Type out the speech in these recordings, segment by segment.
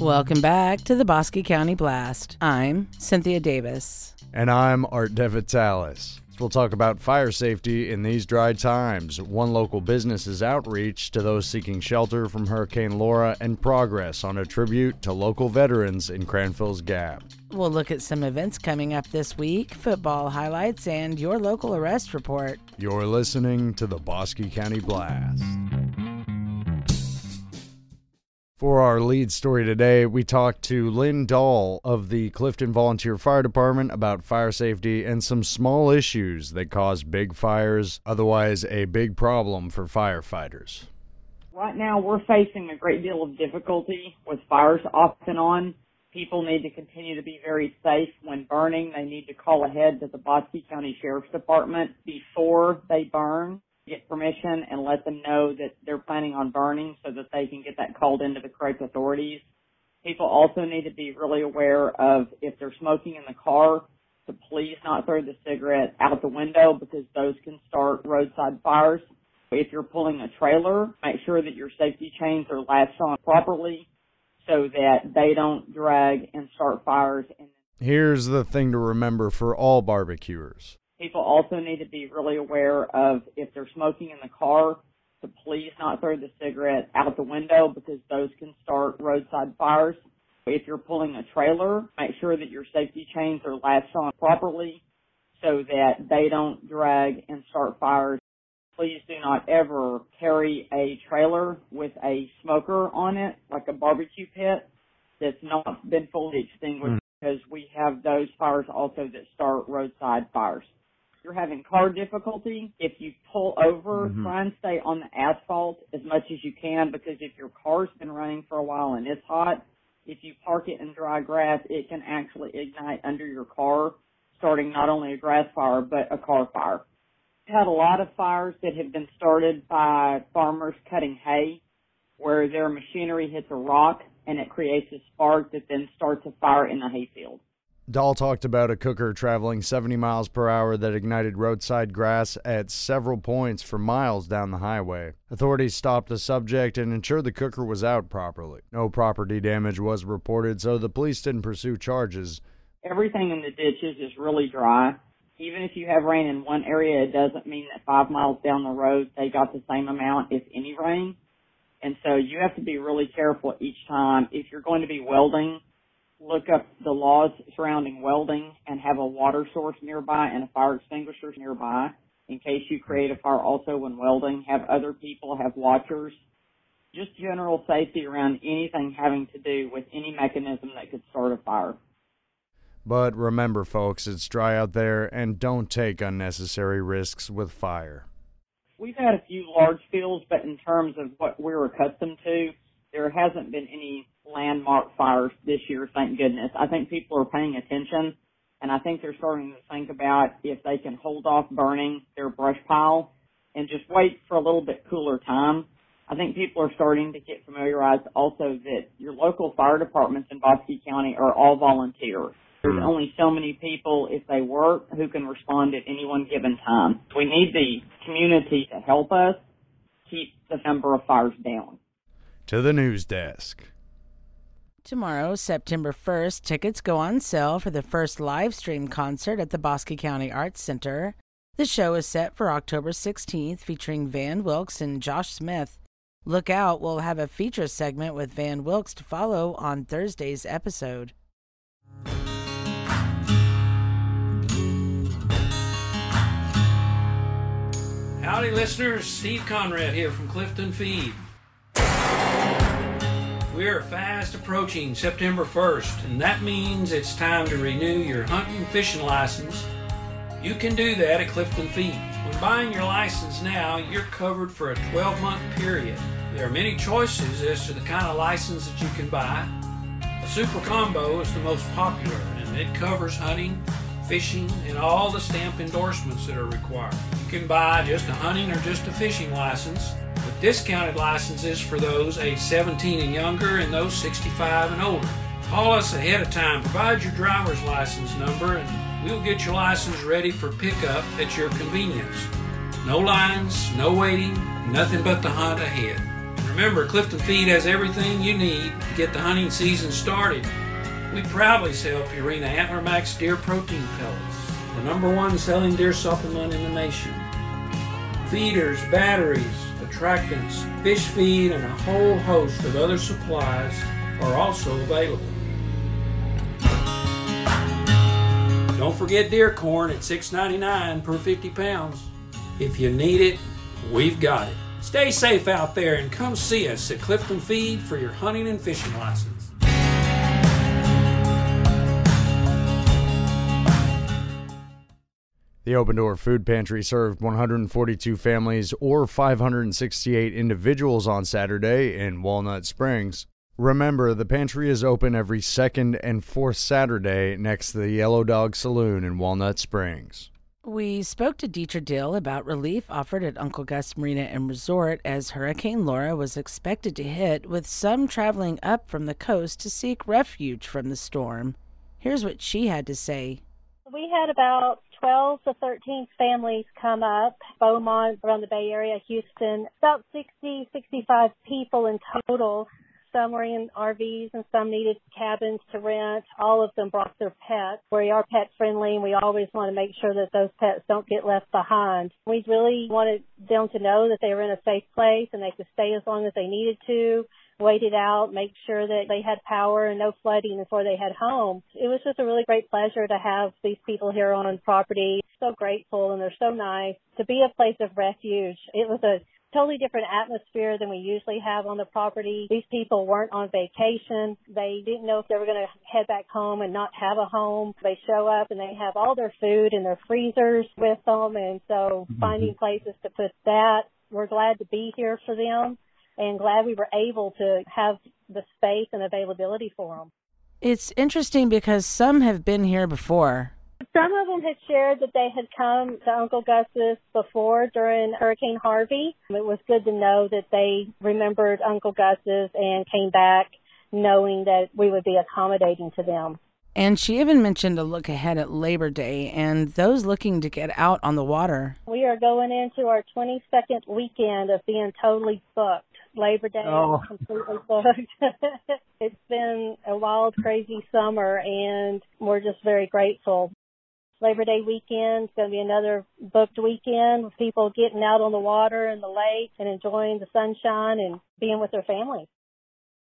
Welcome back to the Bosque County Blast. I'm Cynthia Davis. And I'm Art DeVitalis. We'll talk about fire safety in these dry times, one local business's outreach to those seeking shelter from Hurricane Laura, and progress on a tribute to local veterans in Cranfill's Gap. We'll look at some events coming up this week, football highlights, and your local arrest report. You're listening to the Bosque County Blast. For our lead story today, we talked to Lynn Dahl of the Clifton Volunteer Fire Department about fire safety and some small issues that cause big fires, otherwise, a big problem for firefighters. Right now, we're facing a great deal of difficulty with fires off and on. People need to continue to be very safe when burning. They need to call ahead to the Bosque County Sheriff's Department before they burn get permission and let them know that they're planning on burning so that they can get that called into the correct authorities. People also need to be really aware of if they're smoking in the car to please not throw the cigarette out the window because those can start roadside fires. If you're pulling a trailer, make sure that your safety chains are latched on properly so that they don't drag and start fires. Here's the thing to remember for all barbecuers. People also need to be really aware of if they're smoking in the car to please not throw the cigarette out the window because those can start roadside fires. If you're pulling a trailer, make sure that your safety chains are latched on properly so that they don't drag and start fires. Please do not ever carry a trailer with a smoker on it, like a barbecue pit that's not been fully extinguished mm. because we have those fires also that start roadside fires you're having car difficulty, if you pull over, mm-hmm. try and stay on the asphalt as much as you can because if your car's been running for a while and it's hot, if you park it in dry grass, it can actually ignite under your car, starting not only a grass fire, but a car fire. We've had a lot of fires that have been started by farmers cutting hay where their machinery hits a rock and it creates a spark that then starts a fire in the hayfield. Dahl talked about a cooker traveling 70 miles per hour that ignited roadside grass at several points for miles down the highway. Authorities stopped the subject and ensured the cooker was out properly. No property damage was reported, so the police didn't pursue charges. Everything in the ditches is really dry. Even if you have rain in one area, it doesn't mean that five miles down the road they got the same amount, if any, rain. And so you have to be really careful each time. If you're going to be welding, look up the laws surrounding welding and have a water source nearby and a fire extinguisher nearby in case you create a fire also when welding. Have other people, have watchers. Just general safety around anything having to do with any mechanism that could start a fire. But remember, folks, it's dry out there and don't take unnecessary risks with fire. We've had a few large fields, but in terms of what we're accustomed to, there hasn't been any landmark fires this year, thank goodness. I think people are paying attention and I think they're starting to think about if they can hold off burning their brush pile and just wait for a little bit cooler time. I think people are starting to get familiarized also that your local fire departments in Bosque County are all volunteers. There's hmm. only so many people, if they work, who can respond at any one given time. We need the community to help us keep the number of fires down. To the news desk. Tomorrow, September 1st, tickets go on sale for the first live stream concert at the Bosque County Arts Center. The show is set for October 16th, featuring Van Wilkes and Josh Smith. Look out, we'll have a feature segment with Van Wilkes to follow on Thursday's episode. Howdy, listeners. Steve Conrad here from Clifton Feed. We are fast approaching September 1st, and that means it's time to renew your hunting and fishing license. You can do that at Clifton Feeds. When buying your license now, you're covered for a 12 month period. There are many choices as to the kind of license that you can buy. The Super Combo is the most popular, and it covers hunting, fishing, and all the stamp endorsements that are required. You can buy just a hunting or just a fishing license discounted licenses for those age 17 and younger and those 65 and older. Call us ahead of time, provide your driver's license number, and we'll get your license ready for pickup at your convenience. No lines, no waiting, nothing but the hunt ahead. Remember, Clifton Feed has everything you need to get the hunting season started. We proudly sell Purina Antler Max Deer Protein Pellets, the number one selling deer supplement in the nation. Feeders, batteries, attractants, fish feed, and a whole host of other supplies are also available. Don't forget deer corn at $6.99 per 50 pounds. If you need it, we've got it. Stay safe out there and come see us at Clifton Feed for your hunting and fishing license. The Open Door Food Pantry served 142 families or 568 individuals on Saturday in Walnut Springs. Remember, the pantry is open every second and fourth Saturday next to the Yellow Dog Saloon in Walnut Springs. We spoke to Dietra Dill about relief offered at Uncle Gus Marina and Resort as Hurricane Laura was expected to hit, with some traveling up from the coast to seek refuge from the storm. Here's what she had to say. We had about 12 to 13 families come up, Beaumont, around the Bay Area, Houston, about 60, 65 people in total. Some were in RVs and some needed cabins to rent. All of them brought their pets. We are pet friendly and we always want to make sure that those pets don't get left behind. We really wanted them to know that they were in a safe place and they could stay as long as they needed to wait it out, make sure that they had power and no flooding before they had home. It was just a really great pleasure to have these people here on property. So grateful and they're so nice to be a place of refuge. It was a totally different atmosphere than we usually have on the property. These people weren't on vacation. They didn't know if they were going to head back home and not have a home. They show up and they have all their food in their freezers with them. And so mm-hmm. finding places to put that, we're glad to be here for them and glad we were able to have the space and availability for them. It's interesting because some have been here before. Some of them had shared that they had come to Uncle Gus's before during Hurricane Harvey. It was good to know that they remembered Uncle Gus's and came back knowing that we would be accommodating to them. And she even mentioned a look ahead at Labor Day and those looking to get out on the water. We are going into our 22nd weekend of being totally booked. Labor Day oh. completely booked. it's been a wild, crazy summer, and we're just very grateful. Labor Day weekend is going to be another booked weekend with people getting out on the water and the lake and enjoying the sunshine and being with their families.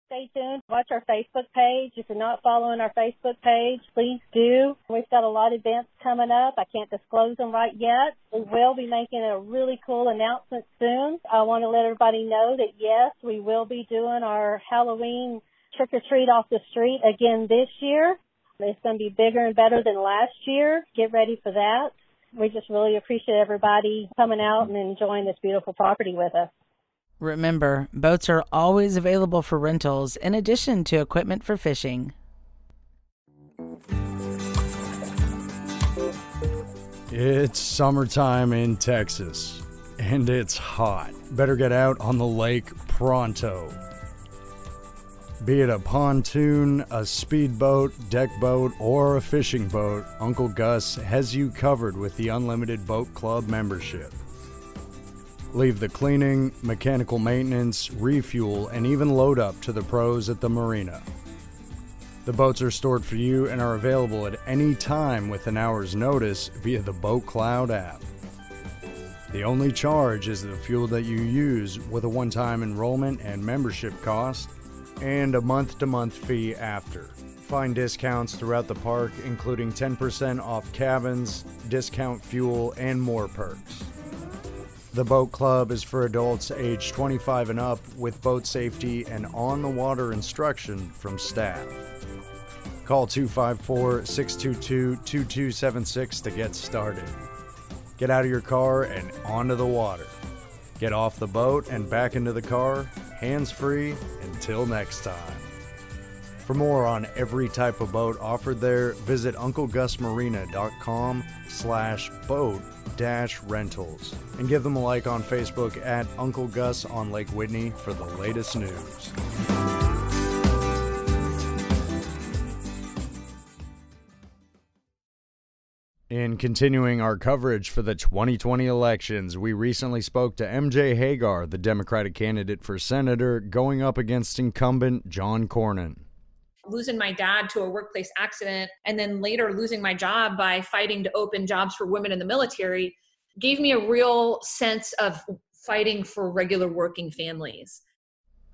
Stay tuned. Watch our Facebook page. If you're not following our Facebook page, please do. We've got a lot of events coming up. I can't disclose them right yet. We will be making a really cool announcement soon. I want to let everybody know that yes, we will be doing our Halloween trick or treat off the street again this year. It's going to be bigger and better than last year. Get ready for that. We just really appreciate everybody coming out and enjoying this beautiful property with us. Remember, boats are always available for rentals in addition to equipment for fishing. It's summertime in Texas, and it's hot. Better get out on the lake pronto. Be it a pontoon, a speedboat, deck boat, or a fishing boat, Uncle Gus has you covered with the Unlimited Boat Club membership. Leave the cleaning, mechanical maintenance, refuel, and even load up to the pros at the marina. The boats are stored for you and are available at any time with an hour's notice via the Boat Cloud app. The only charge is the fuel that you use with a one time enrollment and membership cost and a month to month fee after. Find discounts throughout the park, including 10% off cabins, discount fuel, and more perks. The Boat Club is for adults age 25 and up with boat safety and on the water instruction from staff. Call 254 622 2276 to get started. Get out of your car and onto the water. Get off the boat and back into the car, hands free, until next time. For more on every type of boat offered there, visit UncleGusMarina.com slash boat dash rentals and give them a like on Facebook at Uncle Gus on Lake Whitney for the latest news. In continuing our coverage for the 2020 elections, we recently spoke to MJ Hegar, the Democratic candidate for senator, going up against incumbent John Cornyn. Losing my dad to a workplace accident and then later losing my job by fighting to open jobs for women in the military gave me a real sense of fighting for regular working families.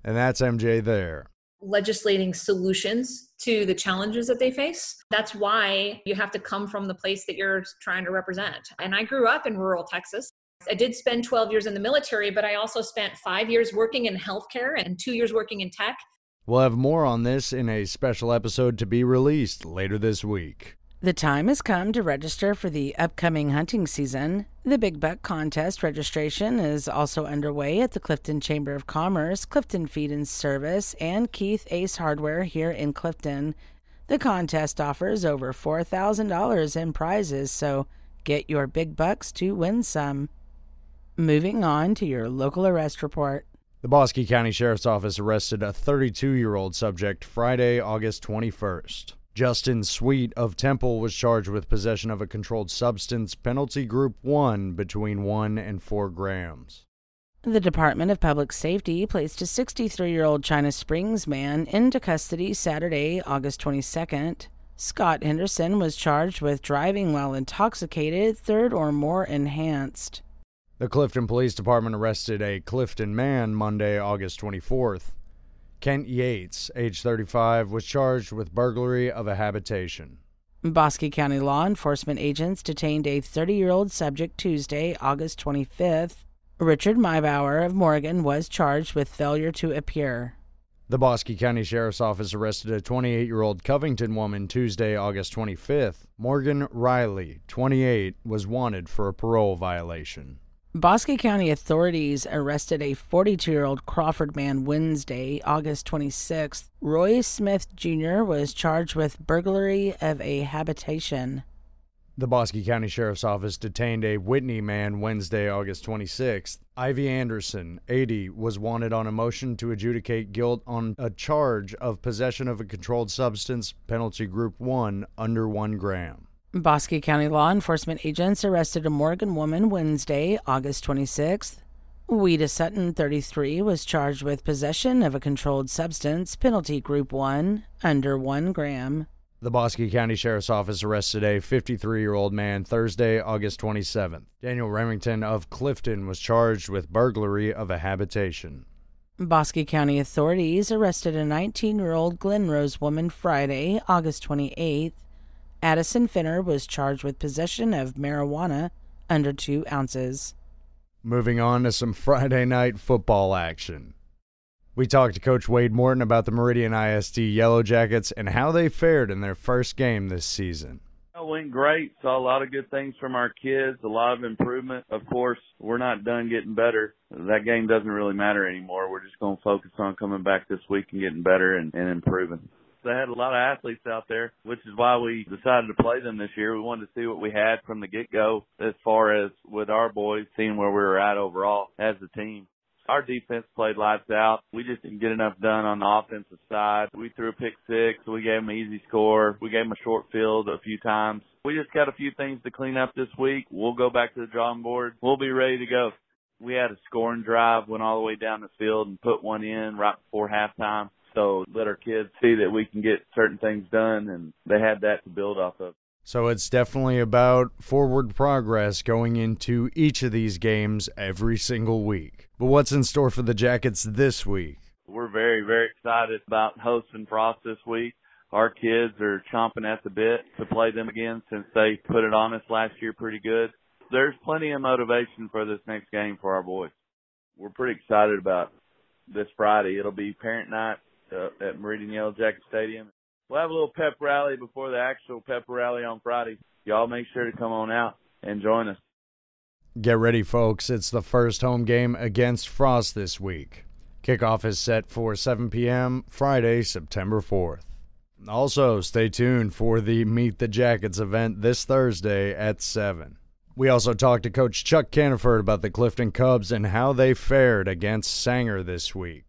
And that's MJ there legislating solutions to the challenges that they face. That's why you have to come from the place that you're trying to represent. And I grew up in rural Texas. I did spend 12 years in the military, but I also spent five years working in healthcare and two years working in tech. We'll have more on this in a special episode to be released later this week. The time has come to register for the upcoming hunting season. The Big Buck Contest registration is also underway at the Clifton Chamber of Commerce, Clifton Feed and Service, and Keith Ace Hardware here in Clifton. The contest offers over $4,000 in prizes, so get your big bucks to win some. Moving on to your local arrest report. The Bosque County Sheriff's Office arrested a 32 year old subject Friday, August 21st. Justin Sweet of Temple was charged with possession of a controlled substance, penalty group 1, between 1 and 4 grams. The Department of Public Safety placed a 63 year old China Springs man into custody Saturday, August 22nd. Scott Henderson was charged with driving while intoxicated, third or more enhanced. The Clifton Police Department arrested a Clifton man Monday, August 24th. Kent Yates, age 35, was charged with burglary of a habitation. Bosque County law enforcement agents detained a 30 year old subject Tuesday, August 25th. Richard Mybauer of Morgan was charged with failure to appear. The Bosque County Sheriff's Office arrested a 28 year old Covington woman Tuesday, August 25th. Morgan Riley, 28, was wanted for a parole violation. Bosque County authorities arrested a 42 year old Crawford man Wednesday, August 26th. Roy Smith Jr. was charged with burglary of a habitation. The Bosque County Sheriff's Office detained a Whitney man Wednesday, August 26th. Ivy Anderson, 80, was wanted on a motion to adjudicate guilt on a charge of possession of a controlled substance, penalty group 1, under 1 gram. Bosque County law enforcement agents arrested a Morgan woman Wednesday, August 26th. Weta Sutton, 33, was charged with possession of a controlled substance, penalty group 1, under 1 gram. The Bosque County Sheriff's Office arrested a 53 year old man Thursday, August 27th. Daniel Remington of Clifton was charged with burglary of a habitation. Bosque County authorities arrested a 19 year old Glen Rose woman Friday, August 28th. Addison Finner was charged with possession of marijuana under two ounces. Moving on to some Friday night football action. We talked to Coach Wade Morton about the Meridian ISD Yellow Jackets and how they fared in their first game this season. It went great. Saw a lot of good things from our kids, a lot of improvement. Of course, we're not done getting better. That game doesn't really matter anymore. We're just going to focus on coming back this week and getting better and, and improving. They had a lot of athletes out there, which is why we decided to play them this year. We wanted to see what we had from the get go as far as with our boys, seeing where we were at overall as a team. Our defense played lights out. We just didn't get enough done on the offensive side. We threw a pick six. We gave them an easy score. We gave them a short field a few times. We just got a few things to clean up this week. We'll go back to the drawing board. We'll be ready to go. We had a scoring drive, went all the way down the field and put one in right before halftime. So let our kids see that we can get certain things done, and they had that to build off of. So it's definitely about forward progress going into each of these games every single week. But what's in store for the Jackets this week? We're very, very excited about hosting Frost this week. Our kids are chomping at the bit to play them again since they put it on us last year pretty good. There's plenty of motivation for this next game for our boys. We're pretty excited about this Friday. It'll be parent night uh, at Meridian Yellow Jacket Stadium. We'll have a little pep rally before the actual pep rally on Friday. Y'all make sure to come on out and join us. Get ready, folks. It's the first home game against Frost this week. Kickoff is set for 7 p.m. Friday, September 4th. Also, stay tuned for the Meet the Jackets event this Thursday at 7. We also talked to Coach Chuck Caniford about the Clifton Cubs and how they fared against Sanger this week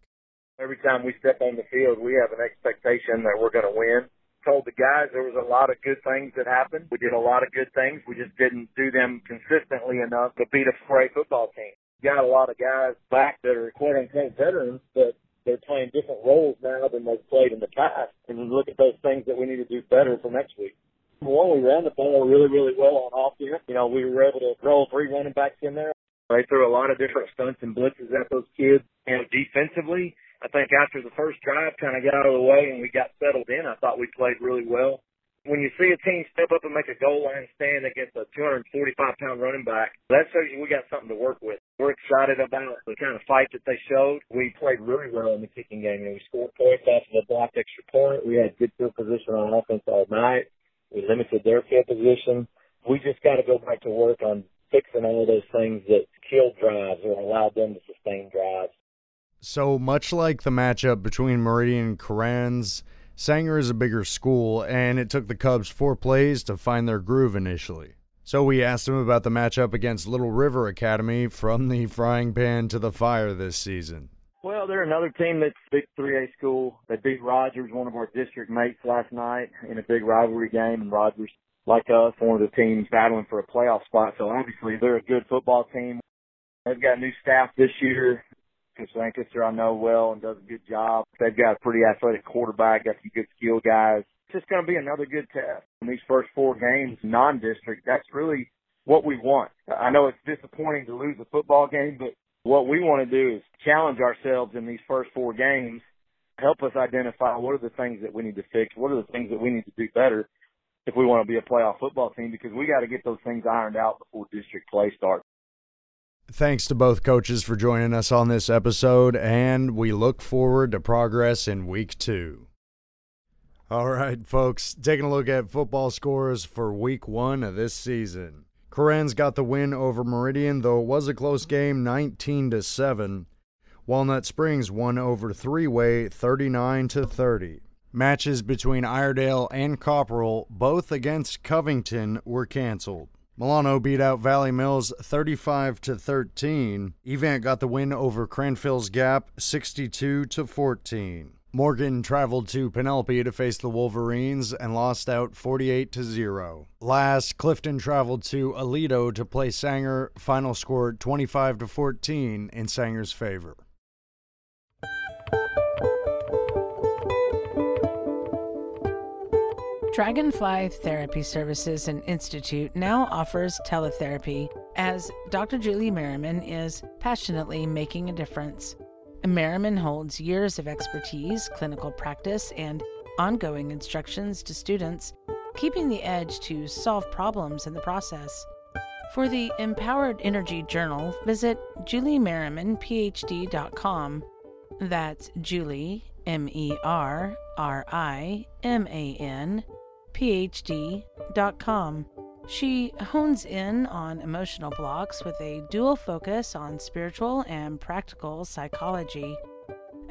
every time we step on the field, we have an expectation that we're going to win. Told the guys. There was a lot of good things that happened. We did a lot of good things. We just didn't do them consistently enough to beat a 4A football team. Got a lot of guys back that are quote unquote veterans, but they're playing different roles now than they've played in the past. And look at those things that we need to do better for next week. One, we ran the ball really, really well on offense. You know, we were able to roll three running backs in there. They threw a lot of different stunts and blitzes at those kids. And defensively, think after the first drive kind of got out of the way and we got settled in, I thought we played really well. When you see a team step up and make a goal line stand against a 245 pound running back, that shows you we got something to work with. We're excited about the kind of fight that they showed. We played really well in the kicking game. You know, we scored points off of a blocked extra point. We had good field position on offense all night. We limited their field position. We just got to go back to work on fixing all those things that killed drives or allowed them to sustain drives. So much like the matchup between Meridian and Kerens, Sanger is a bigger school, and it took the Cubs four plays to find their groove initially. So we asked him about the matchup against Little River Academy from the frying pan to the fire this season. Well, they're another team that's a big 3A school. They beat Rogers, one of our district mates, last night in a big rivalry game, and Rogers, like us, one of the teams battling for a playoff spot. So obviously they're a good football team. They've got new staff this year. Coach Lancaster I know well and does a good job. They've got a pretty athletic quarterback, got some good skill guys. It's just going to be another good test. In these first four games, non-district, that's really what we want. I know it's disappointing to lose a football game, but what we want to do is challenge ourselves in these first four games, help us identify what are the things that we need to fix, what are the things that we need to do better if we want to be a playoff football team because we got to get those things ironed out before district play starts. Thanks to both coaches for joining us on this episode, and we look forward to progress in week two. All right, folks, taking a look at football scores for week one of this season. Kerens got the win over Meridian, though it was a close game, 19 to 7. Walnut Springs won over Three Way 39 to 30. Matches between Iredell and Copperell, both against Covington, were canceled. Milano beat out Valley Mills 35 to 13. Evant got the win over Cranfill's Gap 62 to 14. Morgan traveled to Penelope to face the Wolverines and lost out 48 to 0. Last, Clifton traveled to Alito to play Sanger, final score 25 to 14 in Sanger's favor. Dragonfly Therapy Services and Institute now offers teletherapy as Dr. Julie Merriman is passionately making a difference. Merriman holds years of expertise, clinical practice, and ongoing instructions to students, keeping the edge to solve problems in the process. For the Empowered Energy Journal, visit juliemerrimanphd.com. That's Julie, M E R R I M A N phd.com. She hones in on emotional blocks with a dual focus on spiritual and practical psychology.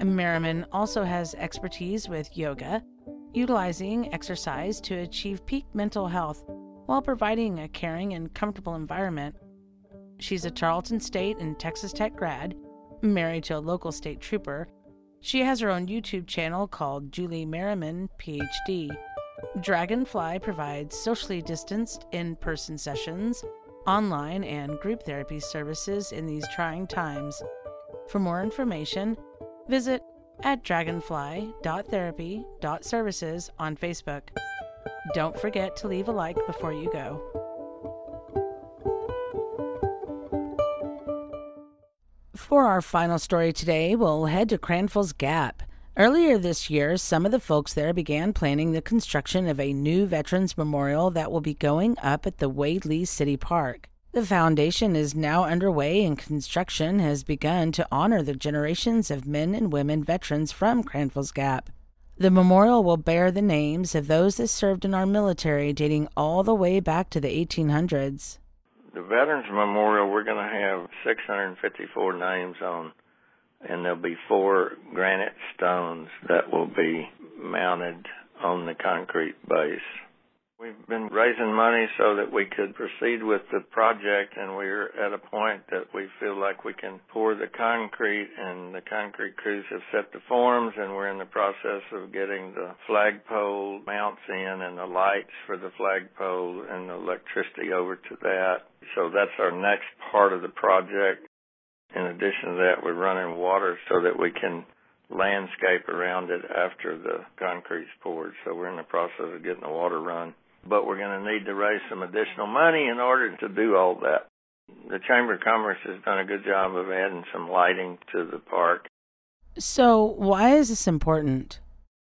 Merriman also has expertise with yoga, utilizing exercise to achieve peak mental health while providing a caring and comfortable environment. She's a Tarleton State and Texas Tech grad, married to a local state trooper. She has her own YouTube channel called Julie Merriman, PhD. Dragonfly provides socially distanced in person sessions, online, and group therapy services in these trying times. For more information, visit at dragonfly.therapy.services on Facebook. Don't forget to leave a like before you go. For our final story today, we'll head to Cranfills Gap. Earlier this year, some of the folks there began planning the construction of a new Veterans Memorial that will be going up at the Wade Lee City Park. The foundation is now underway and construction has begun to honor the generations of men and women veterans from Cranfills Gap. The memorial will bear the names of those that served in our military dating all the way back to the 1800s. The Veterans Memorial, we're going to have 654 names on and there'll be four granite stones that will be mounted on the concrete base. We've been raising money so that we could proceed with the project and we're at a point that we feel like we can pour the concrete and the concrete crews have set the forms and we're in the process of getting the flagpole mounts in and the lights for the flagpole and the electricity over to that. So that's our next part of the project. In addition to that, we're running water so that we can landscape around it after the concrete's poured. So we're in the process of getting the water run. But we're going to need to raise some additional money in order to do all that. The Chamber of Commerce has done a good job of adding some lighting to the park. So, why is this important?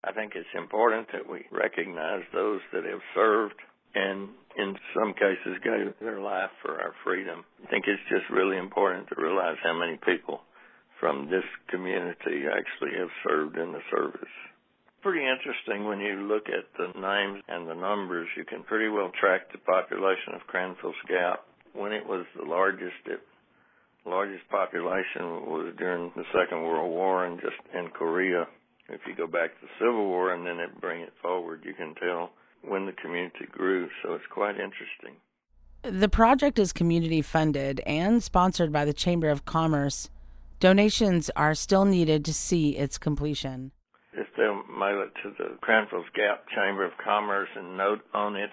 I think it's important that we recognize those that have served and in some cases gave their life for our freedom. I think it's just really important to realize how many people from this community actually have served in the service. Pretty interesting when you look at the names and the numbers, you can pretty well track the population of Cranfill's Gap. When it was the largest, it largest population was during the Second World War and just in Korea. If you go back to the Civil War and then it bring it forward, you can tell when the community grew. So it's quite interesting. The project is community funded and sponsored by the Chamber of Commerce. Donations are still needed to see its completion. If they'll mail it to the Cranfill's Gap Chamber of Commerce and note on it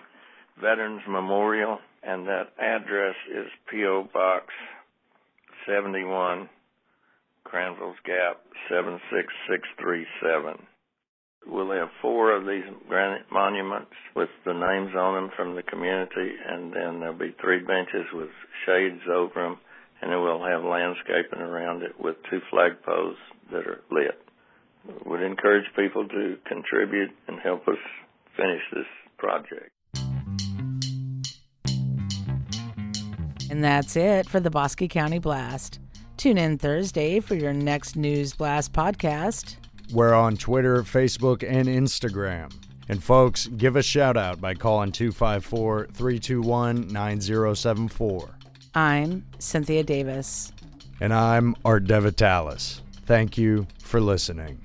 Veterans Memorial, and that address is P.O. Box 71, Cranfill's Gap 76637. We'll have four of these granite monuments with the names on them from the community, and then there'll be three benches with shades over them and then we'll have landscaping around it with two flagpoles that are lit. Would encourage people to contribute and help us finish this project. And that's it for the Bosque County Blast. Tune in Thursday for your next News Blast podcast. We're on Twitter, Facebook, and Instagram. And folks, give a shout out by calling 254 321 9074. I'm Cynthia Davis. And I'm Art DeVitalis. Thank you for listening.